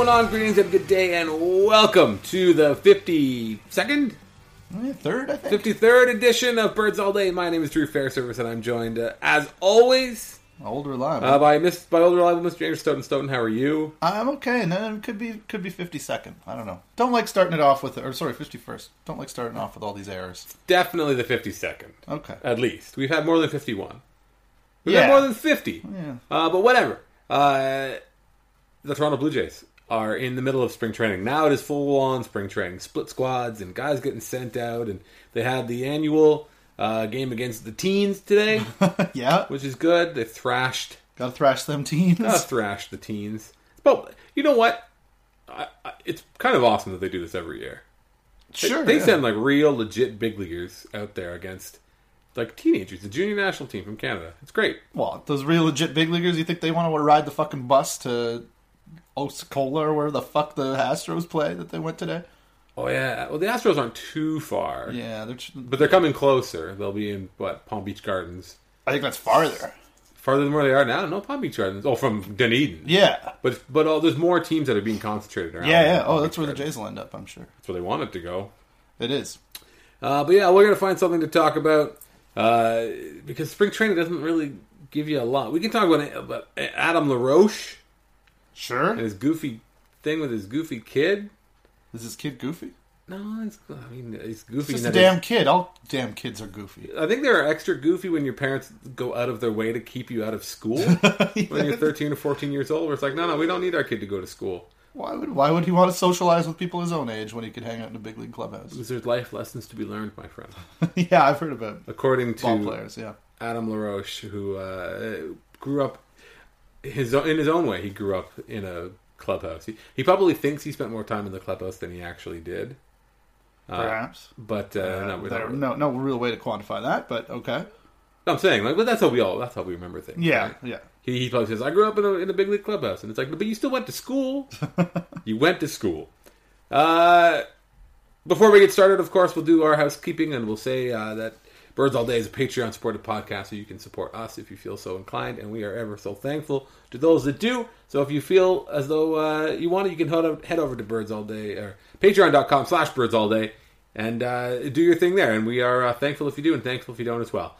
going on? Greetings and good day, and welcome to the 52nd, Third, I think. 53rd edition of Birds All Day. My name is Drew Fairservice, and I'm joined, uh, as always, Old reliable. uh, by Miss by old reliable Mr. James Stoughton. Stoughton, how are you? I'm okay, and then it could be could be 52nd. I don't know. Don't like starting it off with, or sorry, 51st. Don't like starting off with all these errors. Definitely the 52nd, Okay. at least. We've had more than 51. We've Yeah. had more than 50. Yeah. Uh, but whatever. Uh, the Toronto Blue Jays are in the middle of spring training. Now it is full on spring training. Split squads and guys getting sent out. And they had the annual uh, game against the teens today, yeah. which is good. They thrashed, Gotta thrash them teams. uh, thrashed the teens. But you know what? I, I, it's kind of awesome that they do this every year. They- sure. They yeah. send like real, legit big leaguers out there against like teenagers, the junior national team from Canada. It's great. Well, those real legit big leaguers, you think they want to ride the fucking bus to Osceola or where the fuck the Astros play that they went today? Oh yeah. Well, the Astros aren't too far. Yeah, they're. ch- But they're coming closer. They'll be in what Palm Beach Gardens, I think that's farther. farther than where they are now. No Palm Beach Gardens. Oh, from Dunedin. Yeah. But but oh, there's more teams that are being concentrated around. Yeah, yeah. Palm Oh, that's Beach where the Jays will end up, I'm sure. That's where they want it to go. It is. Uh, but yeah, we're gonna find something to talk about uh, because spring training doesn't really give you a lot. We can talk about, about Adam LaRoche Sure. and his goofy thing with his goofy kid. Is this kid goofy? No, it's, I mean he's It's goofy. just a that damn kid. All damn kids are goofy. I think they're extra goofy when your parents go out of their way to keep you out of school when you're 13 or 14 years old. Where it's like, no, no, we don't need our kid to go to school Why would Why would he want to socialize with people his own age when he could hang out in a big league clubhouse? because there's life lessons to be learned, my friend. yeah, I've heard about According ball to players. Yeah, Adam LaRoche, who uh, grew up his in his own way, he grew up in a clubhouse. He, he probably thinks he spent more time in the clubhouse than he actually did. Uh, perhaps. but uh, Uh, no, there- not, no, no real way to quantify that, but okay. I'm saying like, but that's how we all that's how we remember things. Yeah, right? yeah. He, he probably says, I grew up in a, in a big league clubhouse. And it's like, but you still went to school. you went to school. Uh, before we get started, of course, we'll do our housekeeping and we'll say uh, that Birds All Day is a Patreon supported podcast, so you can support us if you feel so inclined. And we are ever so thankful to those that do. So if you feel as though uh, you want it, you can head over, to Birds All Day or patreon.com slash Birds All Day and uh, do your thing there. And we are uh, thankful if you do and thankful if you don't as well.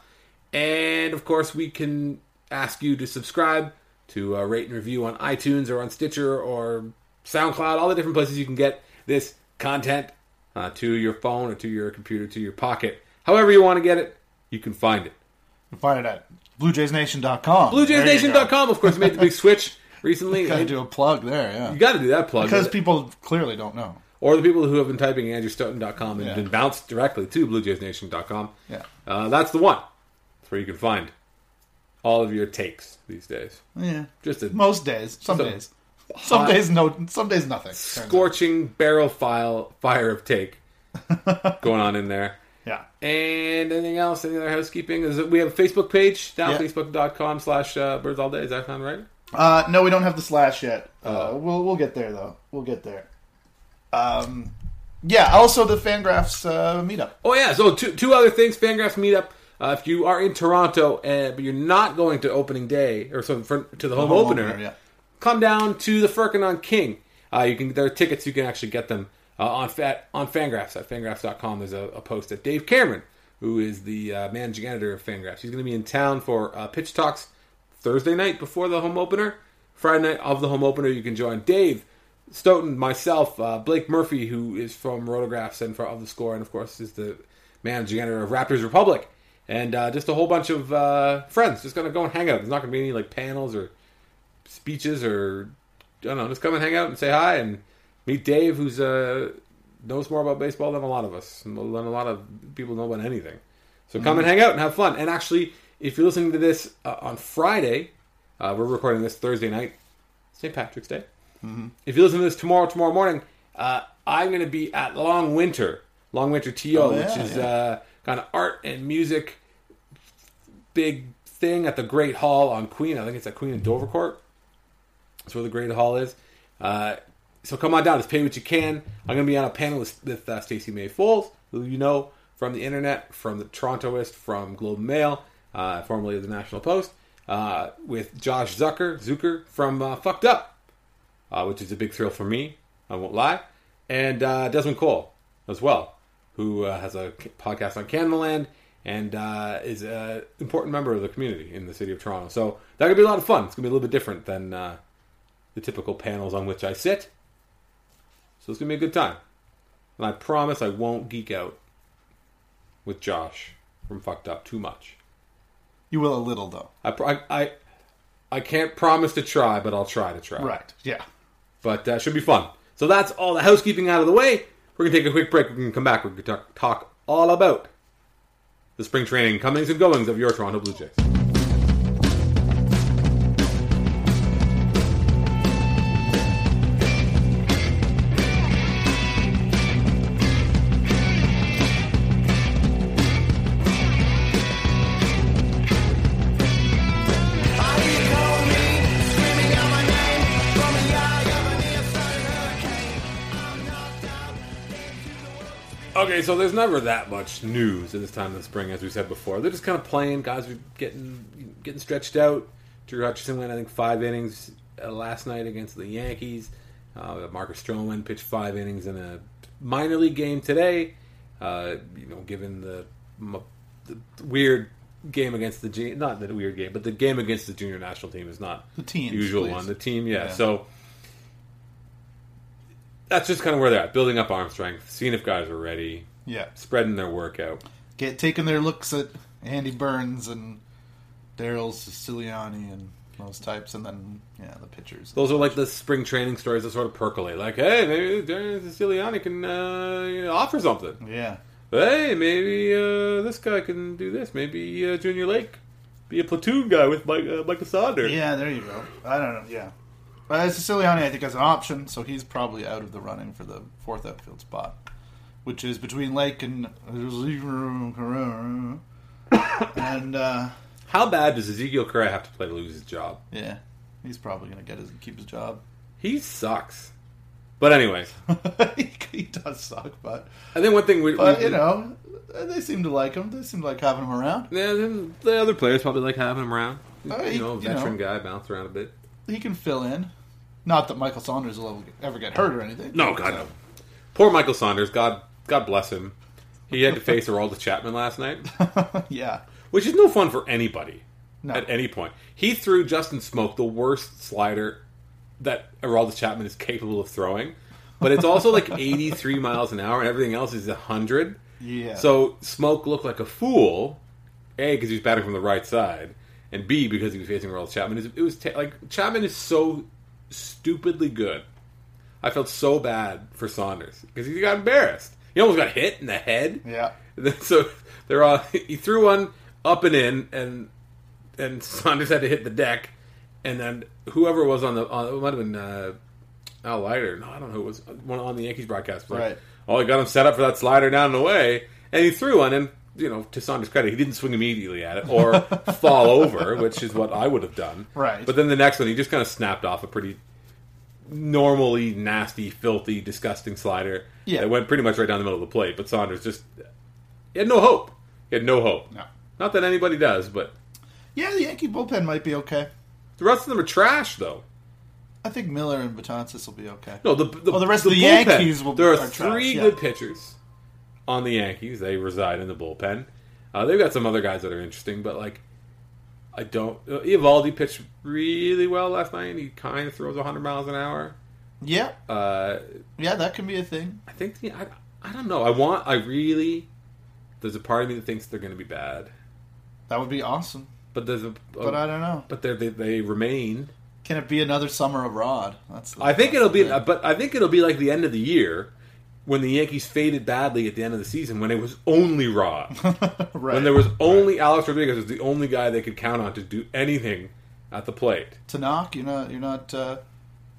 And of course, we can ask you to subscribe, to uh, rate and review on iTunes or on Stitcher or SoundCloud, all the different places you can get this content uh, to your phone or to your computer, to your pocket. However you want to get it, you can find it. You can find it at BlueJaysNation.com. BlueJaysNation.com, of course, made the big switch recently. Got to do a plug there, yeah. you got to do that plug. Because people clearly don't know. or the people who have been typing AndrewStoughton.com and Yeah. been bounced directly to BlueJaysNation.com. Yeah. Uh, that's the one. That's where you can find all of your takes these days. Yeah. Just a Most days. Some So- days. Some days no. Some days nothing. scorching barrel file fire of take going on in there. Yeah. And anything else? Any other housekeeping? Is it, we have a Facebook page now, Yeah. facebook.com slash uh, birds all day. Is that sound right? Uh, no, we don't have the slash yet. Uh, Oh. we'll we'll get there though. We'll get there. Um, yeah. Also, the Fangraphs uh, meetup. Oh yeah. So two two other things. Fangraphs meetup. Uh, if you are in Toronto, and but you're not going to opening day or so for, to the home, home opener, opener, yeah. come down to the Firkin on King. Uh, you can there are tickets. You can actually get them uh, on fat on Fangraphs at Fangraphs.com. There's a, a post that Dave Cameron, who is the uh, managing editor of Fangraphs, he's going to be in town for uh, pitch talks Thursday night before the home opener. Friday night of the home opener, you can join Dave Stoughton, myself, uh, Blake Murphy, who is from Rotographs and for of the score, and of course is the managing editor of Raptors Republic, and uh, just a whole bunch of uh, friends. Just gonna go and hang out. There's not gonna be any like panels or speeches or I don't know. Just come and hang out and say hi and meet Dave, who's uh, knows more about baseball than a lot of us, and than a lot of people know about anything. So come and hang out and have fun. And actually, if you're listening to this uh, on Friday, uh, we're recording this Thursday night, St. Patrick's Day. If you listen to this tomorrow, tomorrow morning, uh, I'm going to be at Long Winter, Long Winter TO, Oh, yeah, which is yeah. uh, kind of art and music big thing at the Great Hall on Queen. I think it's at Queen and Dovercourt. That's where the Great Hall is. So come on down. Just pay what you can. I'm going to be on a panel with, with uh, Stacey May Fowles, who you know from the internet, from the Torontoist, from Globe Mail, uh, formerly of the National Post, uh, with Josh Zucker, Zucker from uh, Fucked Up. uh, which is a big thrill for me. I won't lie. And uh, Desmond Cole as well, who has a podcast on Canadaland and is an important member of the community in the city of Toronto. So that could be a lot of fun. It's going to be a little bit different than the typical panels on which I sit. So it's going to be a good time. And I promise I won't geek out with Josh from Fucked Up too much. You will a little though. I, pro- I, I, I can't promise to try, but I'll try to try. Right. Yeah. But uh, should be fun. So that's all the housekeeping out of the way. We're going to take a quick break. We can come back. We're going to talk, talk all about the spring training comings and goings of your Toronto Blue Jays. So there's never that much news at this time of the spring, as we said before. They're just kind of playing. Guys are getting getting stretched out. Drew Hutchison went, I think, five innings uh, last night against the Yankees. Uh, Marcus Stroman pitched five innings in a minor league game today. Uh, you know, given the, the weird game against the not the weird game, but the game against the junior national team is not The teams, the usual please. one. The team, yeah. Yeah. So that's just kind of where they're at, building up arm strength, seeing if guys are ready, Yeah. spreading their workout. Get taking their looks at Andy Burns and Darrell Ceciliani and those types, and then yeah, the pitchers. Those are like the spring training stories that sort of percolate. Like, hey, maybe Darren Ceciliani can uh, you know, offer something. Yeah. Hey, maybe uh, this guy can do this. Maybe uh, Junior Lake be a platoon guy with Mike, uh, Michael Saunders. Yeah, there you go. I don't know. Yeah. But Ceciliani, I think, has an option, so he's probably out of the running for the fourth outfield spot, which is between Lake and Ezequiel and uh, How bad does Ezequiel Carrera have to play to lose his job? yeah, he's probably gonna get his keep his job. He sucks. But anyways, he, he does suck, but I think one thing we, but we- you know they seem to like him. They seem to like having him around. Yeah, the other players probably like having him around. Uh, you he- know, you veteran know. guy, bounce around a bit. He can fill in. Not that Michael Saunders will ever- ever get hurt or anything. No, God, no. Poor Michael Saunders. God, God bless him. He had to face Aroldis Chapman last night, yeah. which is no fun for anybody No. at any point. He threw Justin Smoak the worst slider that Aroldis Chapman is capable of throwing, but it's also like 83 miles an hour, and everything else is 100. Yeah. So Smoak looked like a fool, a because he was batting from the right side, and b because he was facing Aroldis Chapman. It was, it was ta- like Chapman is so stupidly good. I felt so bad for Saunders because he got embarrassed. He almost got hit in the head. yeah. So they're all he threw one up and in, and and Saunders had to hit the deck, and then whoever was on the on, it might have been uh, Al Leiter. No, I don't know. who It was one on the Yankees broadcast. like, Right. Oh, he got him set up for that slider down the way, and he threw one, and you know, to Saunders' credit, he didn't swing immediately at it or fall over, which is what I would have done. Right. But then the next one, he just kind of snapped off a pretty normally nasty, filthy, disgusting slider. Yeah. It went pretty much right down the middle of the plate, but Saunders just he had no hope. He had no hope. No. Not that anybody does, but Yeah, the Yankee bullpen might be okay. the rest of them are trash, though. I think Miller and Betances will be okay. No, the the, Oh, the rest of the bullpen, Yankees will- There are, are trash, three yeah. good pitchers on the Yankees. They reside in the bullpen. Uh, they've got some other guys that are interesting, but like, I don't. Uh, Eovaldi pitched really well last night. He kind of throws 100 miles an hour. Yeah, Uh, yeah, that can be a thing. I think the, I, I don't know. I want. I really. There's a part of me that thinks they're going to be bad, That would be awesome. but there's a. But I don't know. But they they remain. Can it be another summer of Rod? That's. The, I think that's it'll be, thing. but I think it'll be like the end of the year when the Yankees faded badly at the end of the season when it was only Rod, right. when there was only Alex Rodriguez was the only guy they could count on to do anything at the plate. Tanaka. You're not. You're not. Uh,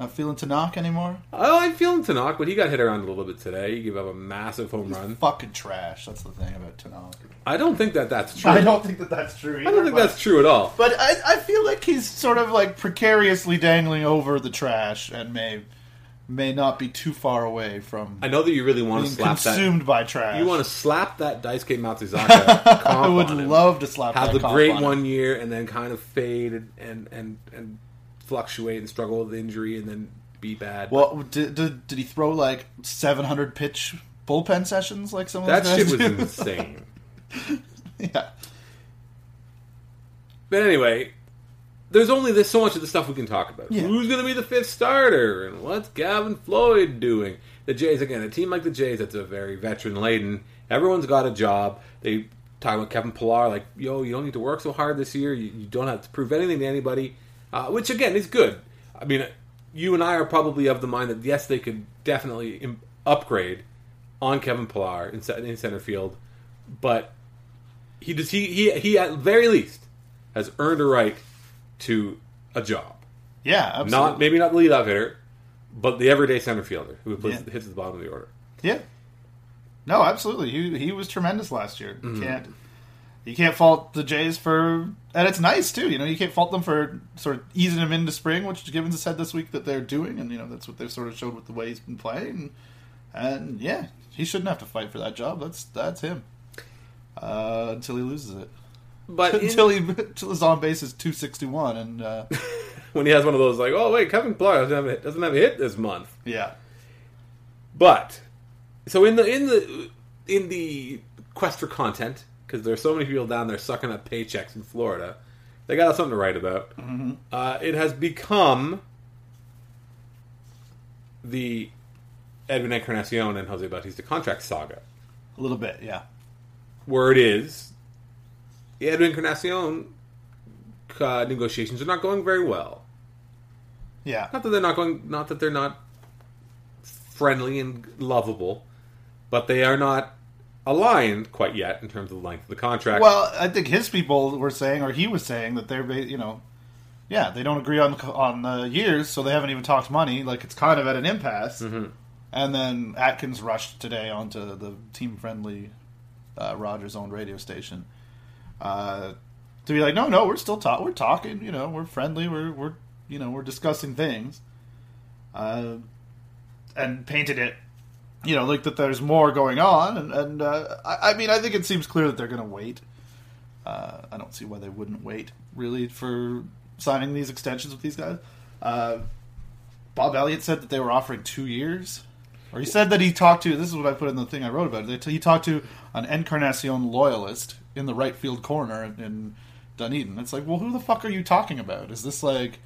not feeling Tanaka anymore. Oh, I'm feeling Tanaka, but he got hit around a little bit today. He gave up a massive home run. Fucking trash. That's the thing about Tanaka. I don't think that that's true. I don't think that that's true. Either, I don't think but- that's true at all. But I, I feel like he's sort of like precariously dangling over the trash and may may not be too far away from I know that you really want to slap that. consumed by trash. You want to slap that Daisuke Matsuzaka. I would him. love to slap have the great on him. one year and then kind of fade and and and, and fluctuate and struggle with injury and then be bad. Well, did, did, did he throw like 700 pitch bullpen sessions like some of that shit was do? insane. yeah. But anyway, there's only this so much of the stuff we can talk about. Yeah. Who's going to be the fifth starter, and what's Gavin Floyd doing? The Jays again, a team like the Jays that's a very veteran laden. Everyone's got a job. They talk about Kevin Pillar like, yo, you don't need to work so hard this year. You, you don't have to prove anything to anybody, uh, which again is good. I mean, you and I are probably of the mind that yes, they could definitely Im- upgrade on Kevin Pillar in, in center field, but he does he he he at very least has earned a right to a job. Yeah, absolutely. Not maybe not the leadoff hitter, but the everyday center fielder who plays, Yeah. hits at the bottom of the order. Yeah. No, absolutely. He he was tremendous last year. You Mm-hmm. can't you can't fault the Jays for and it's nice too. You know, you can't fault them for sort of easing him into spring, which Gibbons has said this week that they're doing, and you know that's what they've sort of showed with the way he's been playing. And yeah, he shouldn't have to fight for that job. That's that's him. Uh, until he loses it. But in- until he until his on base is two sixty one, and uh, when he has one of those like, oh wait, Kevin Pillar doesn't have a, doesn't have a hit this month. yeah, But so in the in the in the quest for content, because there's so many people down there sucking up paychecks in Florida, they got something to write about. Uh, it has become the Edwin Encarnacion and Jose Bautista contract saga. a little bit, yeah, Word is, the Edwin Encarnacion uh, negotiations are not going very well. yeah. Not that they're not going, not that they're not friendly and lovable, but they are not aligned quite yet in terms of the length of the contract. Well, I think his people were saying, or he was saying, that they're, you know, yeah, they don't agree on on uh, years, so they haven't even talked money. Like it's kind of at an impasse. Mm-hmm. And then Atkins rushed today onto the team friendly uh, Rogers owned radio station uh, to be like, no, no, we're still talk, we're talking, you know, we're friendly, we're we're you know, we're discussing things, uh, and painted it you know, like that there's more going on, and, and uh, I, I mean, I think it seems clear that they're going to wait. Uh, I don't see why they wouldn't wait, really, for signing these extensions with these guys. Uh, Bob Elliott said that they were offering two years, or he said that he talked to. This is what I put in the thing I wrote about it. He talked to an Encarnacion loyalist in the right field corner in, in Dunedin. It's like, well, who the fuck are you talking about? Is this like?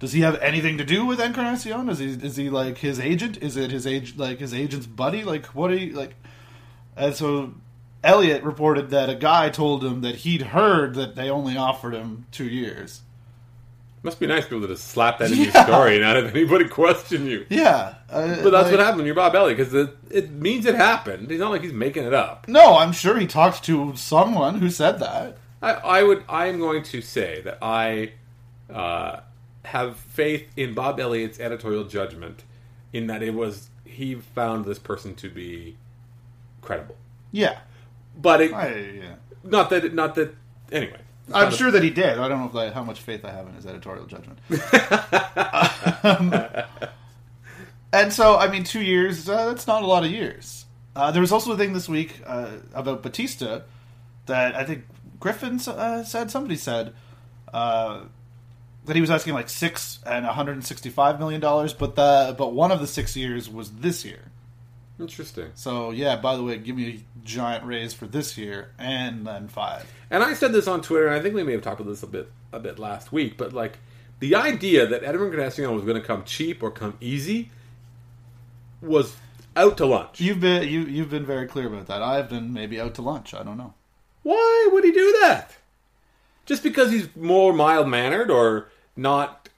Does he have anything to do with Encarnacion? Is he is he like his agent? Is it his age like his agent's buddy? Like what are you like? And so Elliot reported that a guy told him that he'd heard that they only offered him two years. Must be nice to be able to just slap that in your Yeah. story and not have anybody question you. Yeah, uh, But that's like- what happened when you're Bob Elliott because it, it means it happened. It's not like he's making it up. No, I'm sure he talked to someone who said that. I, I would. I am going to say that I uh, have faith in Bob Elliott's editorial judgment in that it was he found this person to be credible. Yeah, But it, I, yeah. not that. Not that. Anyway, I'm sure that he did. I don't know if I, how much faith I have in his editorial judgment. Um, and so, I mean, two years, uh, that's not a lot of years. Uh, there was also a thing this week uh, about Bautista that I think Griffin uh, said, somebody said, uh, that he was asking like six and 165 million dollars, but the but one of the six years was this year. Interesting. So yeah, by the way, give me a giant raise for this year and then five. And I said this on Twitter, and I think we may have talked about this a bit a bit last week. But like the idea that Edwin Encarnacion was going to come cheap or come easy was out to lunch. You've been you you've been very clear about that. I've been maybe out to lunch. I don't know. Why would he do that? Just because he's more mild mannered or not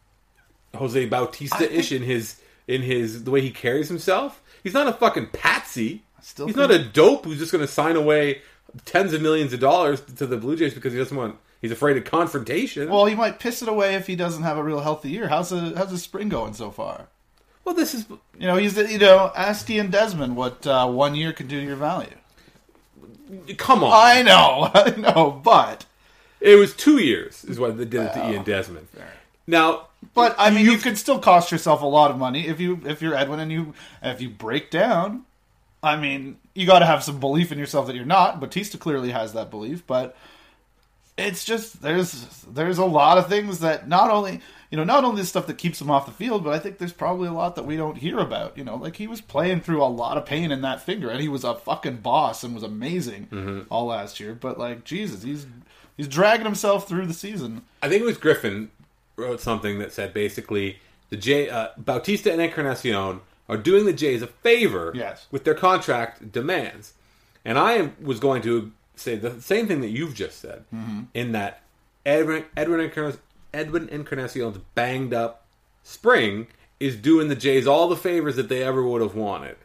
Jose Bautista-ish in his in his the way he carries himself? He's not a fucking patsy. still he's not a dope who's just going to sign away tens of millions of dollars to the Blue Jays because he doesn't want. He's afraid of confrontation. Well, he might piss it away if he doesn't have a real healthy year. How's the how's the spring going so far? well, this is You know, he's you know, ask Ian Desmond what uh, one year can do to your value. come on. I know, I know, but It was two years, is what they did it to Ian Desmond. Now, but I mean, you could still cost yourself a lot of money if you if you're Edwin and you if you break down. I mean, you got to have some belief in yourself that you're not. Bautista clearly has that belief, but it's just there's there's a lot of things that not only you know not only the stuff that keeps him off the field, but I think there's probably a lot that we don't hear about. You know, like he was playing through a lot of pain in that finger, and he was a fucking boss and was amazing Mm-hmm. all last year. But like Jesus, he's he's dragging himself through the season. I think it was Griffin wrote something that said basically the J uh, Bautista and Encarnacion are doing the Jays a favor Yes. with their contract demands, and I am- was going to say the same thing that you've just said Mm-hmm. in that Edwin Edwin, Encarnacion, Edwin Encarnacion's banged up spring is doing the Jays all the favors that they ever would have wanted.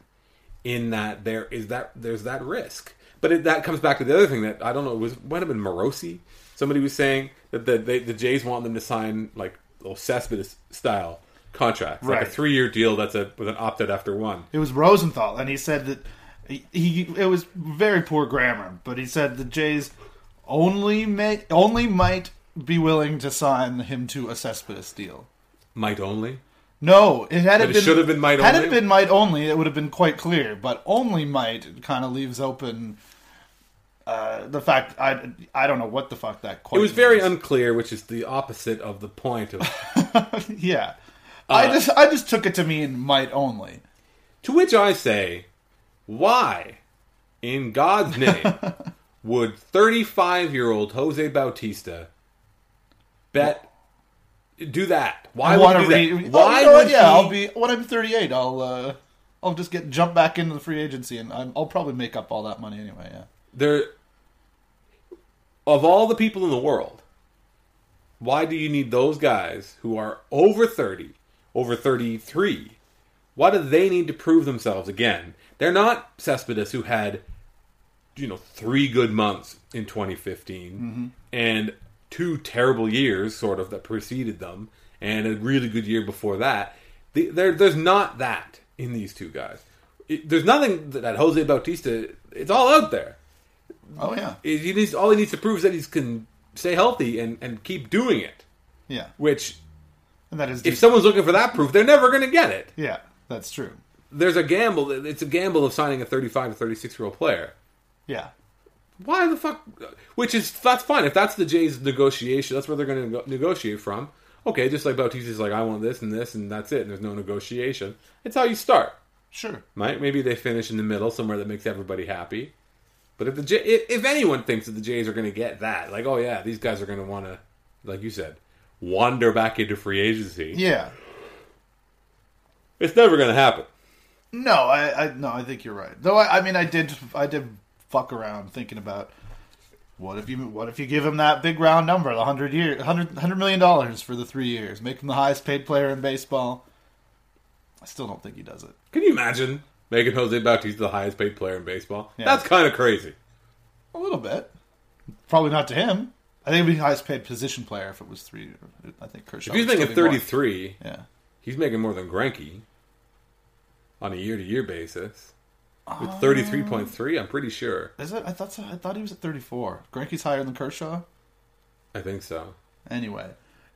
In that there is that there's that risk, but it, that comes back to the other thing that I don't know it was might have been Morosi. Somebody was saying that the they, the Jays want them to sign like little Cespedes style contracts, like a Right. three year deal that's a with an opt out after one. It was Rosenthal, and he said that he, he it was very poor grammar, but he said the Jays only may only might be willing to sign him to a Cespedes deal. Might only. No, it had But it it been should have been might had only? it been might only, it would have been quite clear. But only might kind of leaves open uh, the fact I I don't know what the fuck that. It Quite was very unclear, which is the opposite of the point of. yeah. Uh, I just I just took it to mean might only. to which I say, why, in God's name, would 35 year old Jose Bautista bet do that? Why I would to do read. that? Why oh, you would Yeah, he? I'll be when I'm 38. I'll uh, I'll just get jump back into the free agency, and I'm, I'll probably make up all that money anyway. Yeah. There of all the people in the world why do you need those guys who are over 30 over 33 why do they need to prove themselves again? They're not cespedes who had you know three good months in 2015 mm-hmm. and two terrible years sort of that preceded them and a really good year before that. The, there, there's not that in these two guys. It, there's nothing that jose bautista it's all out there Oh yeah. he needs all he needs to prove is that he can stay healthy and, and keep doing it. Yeah. Which, And that is if someone's looking for that proof, they're never going to get it. yeah, that's true. There's a gamble. It's a gamble of signing a 35 to 36 year old player. Yeah. Why the fuck? Which is that's fine if that's the Jays' negotiation. That's where they're going to negotiate from. Okay, just like Bautista's like I want this and this and that's it. And there's no negotiation. It's how you start. Sure. Right? Maybe they finish in the middle somewhere that makes everybody happy. But if the J- if, anyone thinks that the Jays are going to get that, like, oh yeah, these guys are going to want to, like you said, wander back into free agency, Yeah. it's never going to happen. No, I, I no, I think you're right. Though I, I mean, I did, I did fuck around thinking about what if you, what if you give him that big round number, the hundred year, hundred hundred million dollars for the three years, make him the highest paid player in baseball. I still don't think he does it. Can you imagine making Jose Bautista the highest paid player in baseball? Yeah. That's kind of crazy. A little bit, probably not to him. I think it'd be the highest paid position player if it was three. I think Kershaw. If he's making more. 33, yeah. he's making more than Greinke on a year to year basis. With Uh, 33.3, I'm pretty sure. Is it? I thought so. I thought he was at 34. Greinke's higher than Kershaw. I think so. Anyway,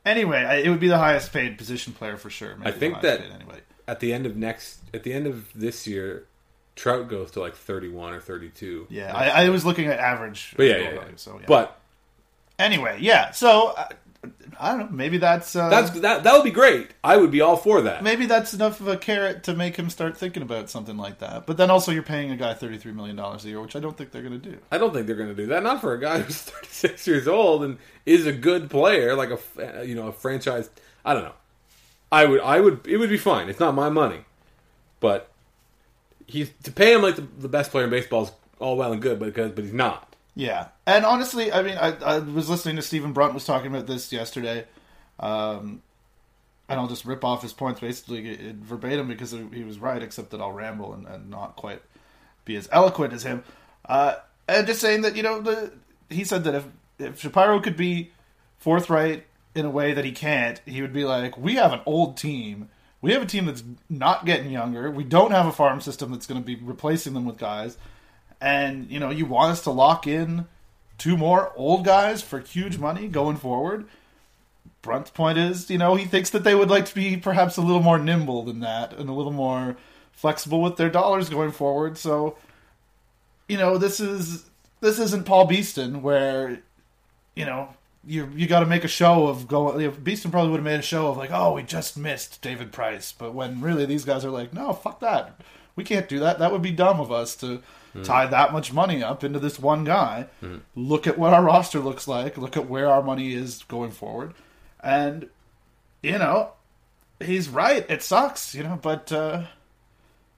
anyway, I, it would be the highest paid position player for sure. Maybe I think that- anyway. At the end of next, at the end of this year, Trout goes to like 31 or 32. Yeah, I, I was looking at average. But yeah, yeah, yeah. value, So yeah. But anyway, yeah. So uh, I don't know. Maybe that's uh, that's that. That would be great. I would be all for that. maybe that's enough of a carrot to make him start thinking about something like that. But then also, you're paying a guy 33 million dollars a year, which I don't think they're going to do. I don't think they're going to do that. Not for a guy who's 36 years old and is a good player, like a you know a franchise. I don't know. I would. I would. It would be fine. It's not my money, but he's to pay him like the, the best player in baseball is all well and good, but because but he's not. Yeah, and honestly, I mean, I, I was listening to Stephen Brunt was talking about this yesterday, um, and I'll just rip off his points basically verbatim because he was right, except that I'll ramble and, and not quite be as eloquent as him. Uh, and just saying that you know, the he said that if if Shapiro could be forthright in a way that he can't, he would be like, we have an old team. We have a team that's not getting younger. We don't have a farm system that's going to be replacing them with guys and you know you want us to lock in two more old guys for huge money going forward. Brunt's point is, you know, he thinks that they would like to be perhaps a little more nimble than that and a little more flexible with their dollars going forward. So, you know, this is this isn't Paul Beeston where you know, you you got to make a show of going. You know, Beeston probably would have made a show of like, oh, we just missed David Price, but when really these guys are like, no, fuck that, we can't do that. That would be dumb of us to tie that much money up into this one guy. Look at what our roster looks like. Look at where our money is going forward, and you know, he's right. It sucks, you know, but. uh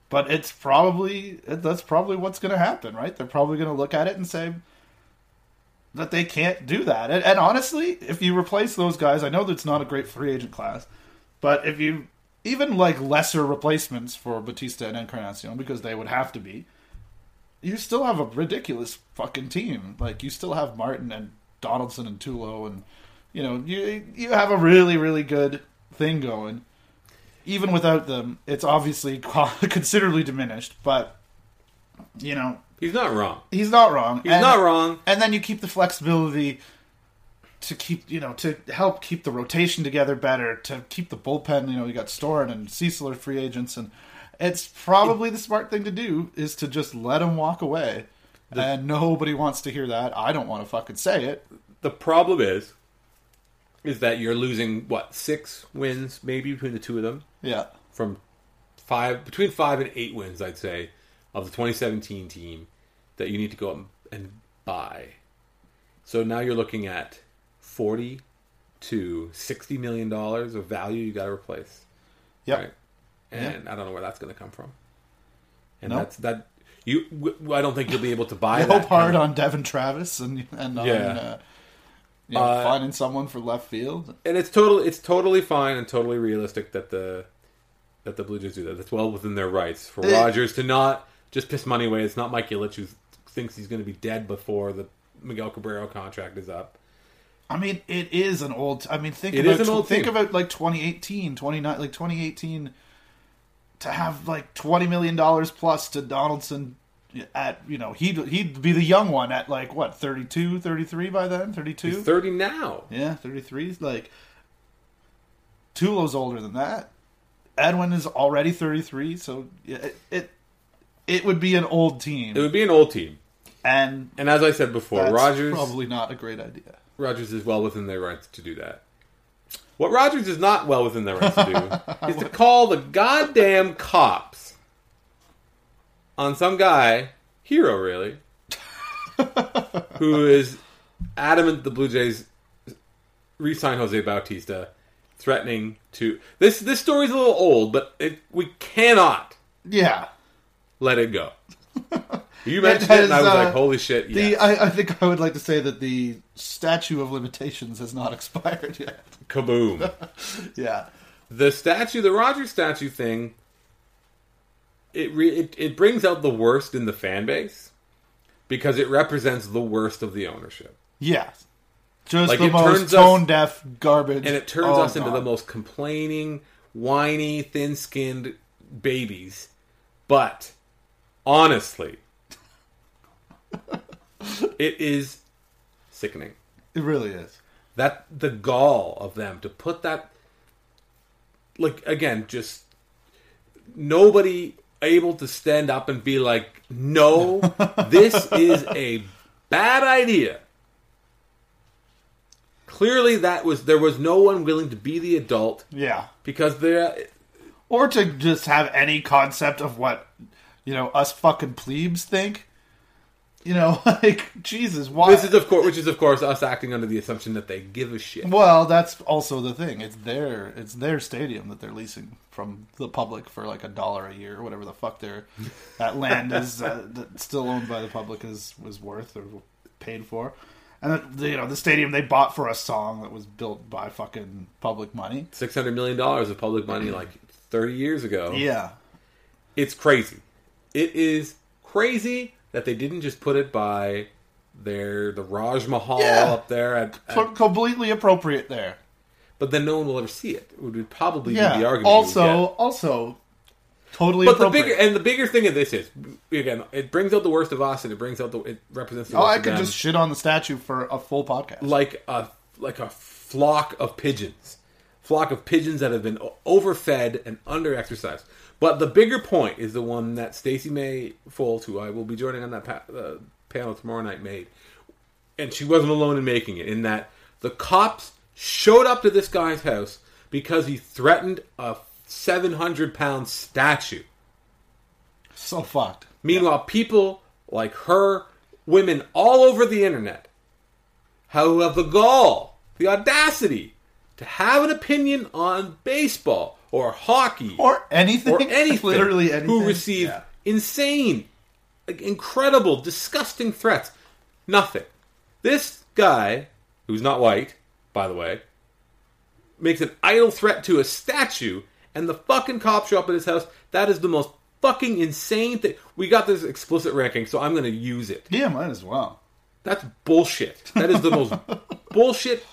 but it's probably that's probably what's going to happen, right? They're probably going to look at it and say that they can't do that. And, and honestly, if you replace those guys, I know that's not a great free agent class, but if you even like lesser replacements for Bautista and Encarnacion because they would have to be, you still have a ridiculous fucking team. Like you still have Martin and Donaldson and Tulo, and you know you you have a really really good thing going even without them, it's obviously considerably diminished. But you know, He's not wrong. he's not wrong. He's not wrong. And then you keep the flexibility to keep, you know, to help keep the rotation together better, to keep the bullpen. You know, you got Storen and Cecil are free agents, and it's probably the smart thing to do is to just let him walk away. and nobody wants to hear that. I don't want to fucking say it. The problem is, is that you're losing what six wins maybe between the two of them Yeah. from five between five and eight wins, I'd say, of the 2017 team that you need to go out and buy. So now you're looking at 40 to 60 million dollars of value you got to replace. Yep. Right? And I don't know where that's going to come from. And Nope. that's that. You, w- I don't think you'll be able to buy hope hard on Devon Travis and and on Yeah. uh, you know, Uh, finding someone for left field. and it's totally it's totally fine and totally realistic that the that the Blue Jays do that. That's well within their rights for Eh. Rogers to not just piss money away. It's not Mike Ilitch who thinks he's going to be dead before the Miguel Cabrera contract is up. I mean, it is an old. I mean, think It about is an old think team. about like 2018, 29, like 2018, to have like 20 million dollars plus to Donaldson at you know he'd he'd be the young one at like what 32, 33 by then, 32. Thirty now. yeah, 33. Like Tulo's older than that. Edwin is already 33, so it it, it would be an old team, It would be an old team, and and as I said before, that's Rogers probably not a great idea. Rogers is well within their rights to do that. What Rogers is not well within their rights to do is to call the goddamn cops on some guy, hero really, who is adamant the Blue Jays re-sign Jose Bautista, threatening to this. This story's a little old, but it, we cannot Yeah. let it go. You mentioned it, and I was uh, like, "Holy shit!" The I, I think I would like to say that the statute of limitations has not expired yet. Kaboom! Yeah, the statue, the Rogers statue thing, it, re- it it brings out the worst in the fan base because it represents the worst of the ownership, Yes, just Like, the it most turns us- tone deaf garbage, and it turns Oh, us into the most complaining, whiny, thin-skinned babies. But honestly, it is sickening. It really is. that the gall of them to put that like again just nobody able to stand up and be like no this is a bad idea clearly that was there was no one willing to be the adult Yeah, because they're or to just have any concept of what you know us fucking plebes think. You know, like Jesus, why? this is of course which is of course us acting under the assumption that they give a shit Well, that's also the thing. It's their it's their stadium that they're leasing from the public for like a dollar a year or whatever the fuck their that land is uh, still owned by the public is was worth or paid for. And the, you know the stadium they bought for a song that was built by fucking public money. 600 million dollars of public money like 30 years ago Yeah, it's crazy. It is crazy that they didn't just put it by their the Raj Mahal Yeah. up there, at, at- completely appropriate there. but then no one will ever see it. It would probably be the Yeah. argument. Also, also totally but the bigger and the bigger thing of this is again, it brings out the worst of us, and it brings out the it represents the oh, I could just shit on the statue for a full podcast. like a like a flock of pigeons, flock of pigeons that have been overfed and under-exercised. But the bigger point is the one that Stacey May Fowles, who I will be joining on that pa- uh, panel tomorrow night, made. and she wasn't alone in making it. In that the cops showed up to this guy's house because he threatened a seven hundred pound statue. So fucked. Meanwhile, people like her, women all over the internet, who have the gall, the audacity to have an opinion on baseball or hockey Or anything. or anything, Literally anything. who receive Yeah. insane, like, incredible, disgusting threats. Nothing. This guy, who's not white, by the way, makes an idle threat to a statue, and the fucking cops show up at his house. That is the most fucking insane thing. We got this explicit ranking, so I'm going to use it. Yeah, might as well. That's bullshit. That is the most bullshit,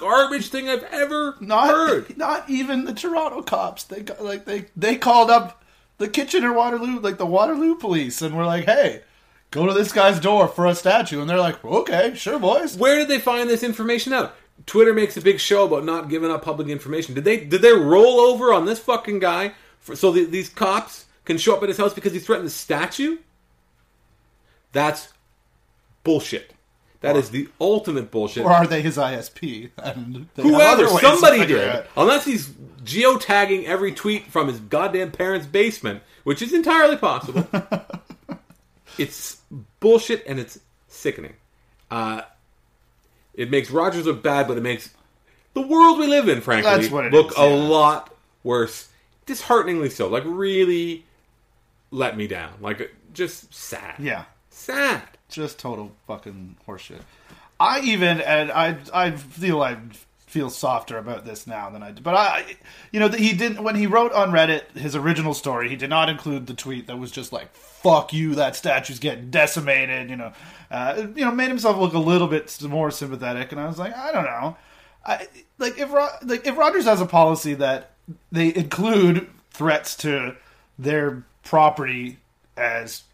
garbage thing I've ever Not heard. not even the Toronto cops. They like they they called up the Kitchener Waterloo, like the Waterloo police, and were like, "Hey, go to this guy's door for a statue." And they're like, "Okay, sure, boys." Where did they find this information out? Twitter makes a big show about not giving up public information. Did they did they roll over on this fucking guy for, so the, these cops can show up at his house because he threatened the statue? That's bullshit. That is the ultimate bullshit. Or are they his ISP? And Whoever, other ways to somebody did. it. Unless he's geotagging every tweet from his goddamn parents' basement, which is entirely possible. it's bullshit and it's sickening. Uh, it makes Rogers look bad, but it makes the world we live in, frankly, That's what it look is, a lot worse. Dishearteningly so. Like, really let me down. Like, just sad. Yeah, Sad. Just total fucking horseshit. I even and I I feel I feel softer about this now than I did. But I, you know, he didn't when he wrote on Reddit his original story. He did not include the tweet that was just like "fuck you," that statue's getting decimated. You know, uh, you know, made himself look a little bit more sympathetic. And I was like, I don't know, I like if like if Rogers has a policy that they include threats to their property as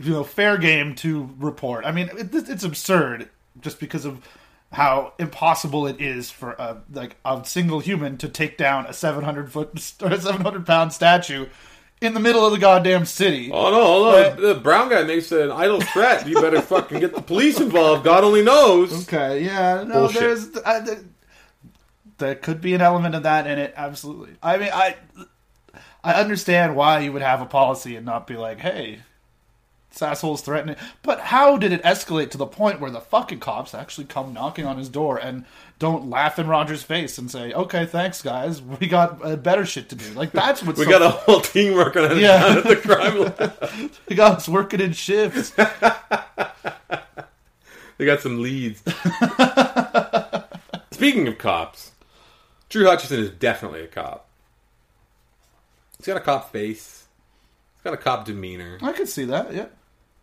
you know fair game to report. I mean, it, it's absurd just because of how impossible it is for a like a single human to take down a seven hundred foot or a seven hundred pound statue in the middle of the goddamn city. Oh no, hold But- The brown guy makes an idle threat. You better fucking get the police involved. God only knows. Okay, yeah, no, Bullshit. there's I, there, there could be an element of that in it. Absolutely. I mean, I I understand why you would have a policy and not be like, hey. This asshole's threatening. But how did it escalate to the point where the fucking cops actually come knocking on his door and don't laugh in Roger's face and say, "Okay, thanks, guys. We got uh, better shit to do." Like that's what's We so got a whole team working on Yeah. the crime lab. we got us working in shifts. They got some leads. Speaking of cops, Drew Hutchison is definitely a cop. He's got a cop face. He's got a cop demeanor. I could see that. Yeah.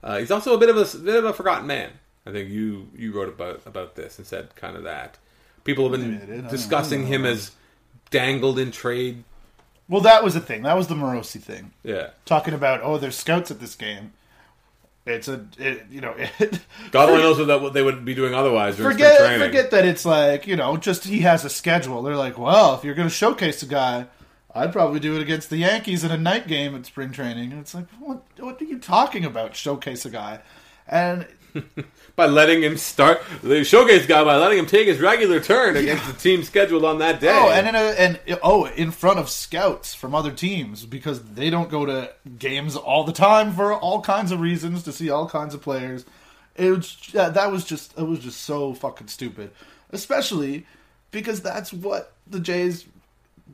Uh, he's also a bit of a bit of a forgotten man. I think you you wrote about about this and said kind of that. People have did. Been discussing him as dangled in trade. Well, that was the thing. That was the Morosi thing. Yeah. talking about oh there's scouts at this game it's a it, you know it, God only knows what, they would be doing otherwise forget forget that it's like you know just he has a schedule they're like well if you're going to showcase a guy I'd probably do it against the Yankees in a night game at spring training. And it's like what what are you talking about? Showcase a guy. And by letting him start the showcase guy by letting him take his regular turn against the team scheduled on that day. Oh, and in a, and oh, in front of scouts from other teams because they don't go to games all the time for all kinds of reasons to see all kinds of players. It was yeah, that was just it was just so fucking stupid, especially because that's what the Jays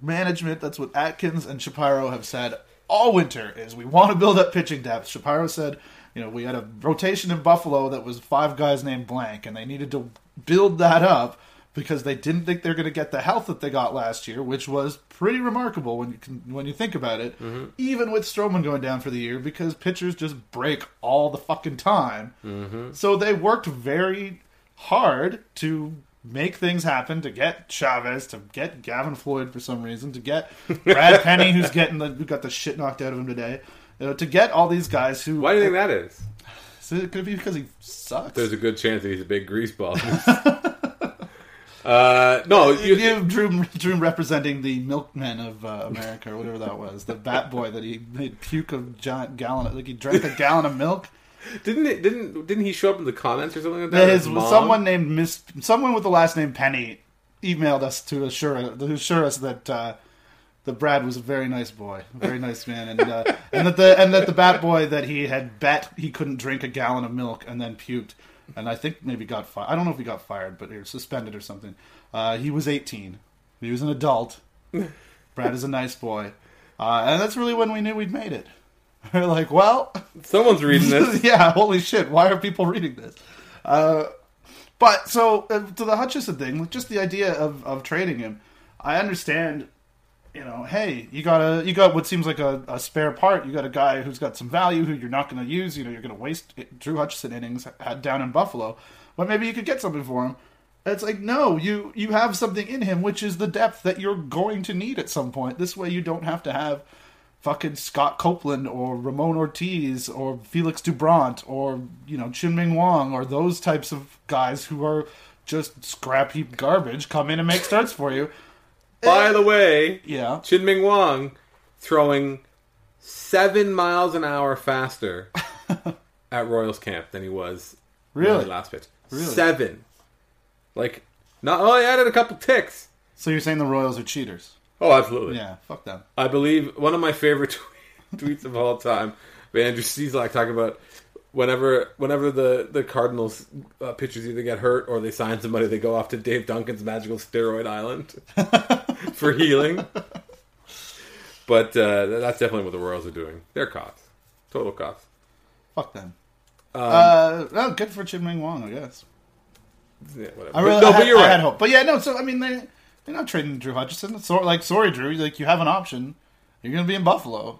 management, that's what Atkins and Shapiro have said all winter is we want to build up pitching depth. Shapiro said, you know, we had a rotation in Buffalo that was five guys named blank, and they needed to build that up because they didn't think they're going to get the health that they got last year, which was pretty remarkable when you can, when you think about it. Mm-hmm. Even with Stroman going down for the year, because pitchers just break all the fucking time. Mm-hmm. So they worked very hard to make things happen to get Chavez, to get Gavin Floyd for some reason, to get Brad Penny, who's getting the who got the shit knocked out of him today. You know, to get all these guys who Why do you think that is? So it could be because he sucks. There's a good chance that he's a big greaseball. uh, no, you, you have Drew, Drew representing the milkman of uh, America or whatever that was, the bat boy that he made puke a giant gallon, like he drank a gallon of milk. Didn't it, didn't didn't he show up in the comments or something like that? His, His someone named Miss, someone with the last name Penny, emailed us to assure to assure us that uh, that Brad was a very nice boy, a very nice man, and uh, and that the and that the Bat Boy that he had bet he couldn't drink a gallon of milk and then puked, and I think maybe got fired. I don't know if he got fired, but he was suspended or something. Uh, he was eighteen. He was an adult. Brad is a nice boy, uh, and that's really when we knew we'd made it. We're like, well, Someone's reading this. yeah, holy shit! Why are people reading this? Uh, but so uh, to the Hutchison thing, just the idea of, of trading him, I understand. You know, hey, you got a you got what seems like a, a spare part. You got a guy who's got some value who you're not going to use. You know, you're going to waste Drew Hutchison innings down in Buffalo, but maybe you could get something for him. It's like no, you you have something in him, which is the depth that you're going to need at some point. This way, you don't have to have fucking Scott Copeland or Ramon Ortiz or Felix Doubront or you know Chien-Ming Wang or those types of guys who are just scrap heap garbage come in and make starts for you. By the way, Yeah, Chien-Ming Wang throwing seven miles an hour faster at Royals camp than he was Really? last pitch. Really? Seven. Like, not. Oh, he added a couple ticks. so you're saying the Royals are cheaters? Oh, absolutely. Yeah, fuck them. I believe one of my favorite tweets of all time, by Andrew Cizak talking about whenever whenever the the Cardinals uh, pitchers either get hurt or they sign somebody, they go off to Dave Duncan's magical steroid island for healing. But uh, that's definitely what the Royals are doing. They're cops, total cops. Fuck them. Um, uh, well, good for Chien-Ming Wang, I guess. Yeah, whatever. I really, But- no, I, but you're right. I had hope, but yeah, no. So I mean, they they're not trading Drew Hutchison. So, like, sorry, Drew. Like, you have an option. You're going to be in Buffalo.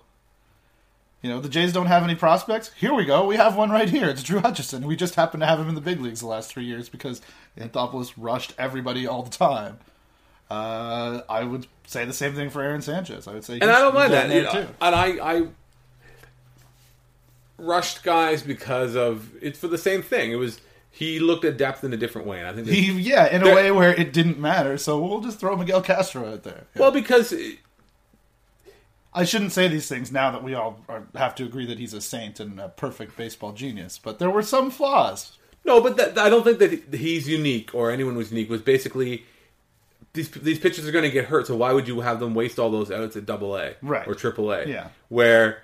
You know, the Jays don't have any prospects. Here we go. We have one right here. It's Drew Hutchison. We just happen to have him in the big leagues the last three years because Anthopoulos rushed everybody all the time. Uh, I would say the same thing for Aaron Sanchez. I would say, and I don't mind that. You know, too. and I, I rushed guys because of it's for the same thing. It was he looked at depth in a different way, and I think that, He, yeah, in a way where it didn't matter. So we'll just throw Miguel Castro out there. Yeah. well because I shouldn't say these things now that we all are, have to agree that he's a saint and a perfect baseball genius, but there were some flaws. no, but that, I don't think that he's unique or anyone was unique. Was basically these these pitchers are going to get hurt, so why would you have them waste all those outs at Double A Right. or Triple A? Yeah. where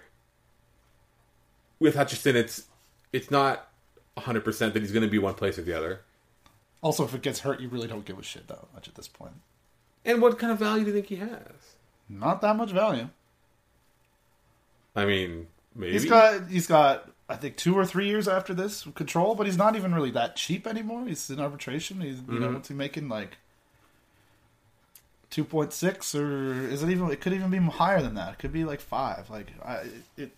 with Hutchison, it's it's not 100 percent that he's going to be one place or the other. Also, if it gets hurt, you really don't give a shit that much at this point. And what kind of value do you think he has? Not that much value. I mean, maybe He's got he's got I think two or three years after this control, but he's not even really that cheap anymore. He's in arbitration. He's you know mm-hmm. what's he making like two point six or is it even? It could even be higher than that. It could be like five. Like I it.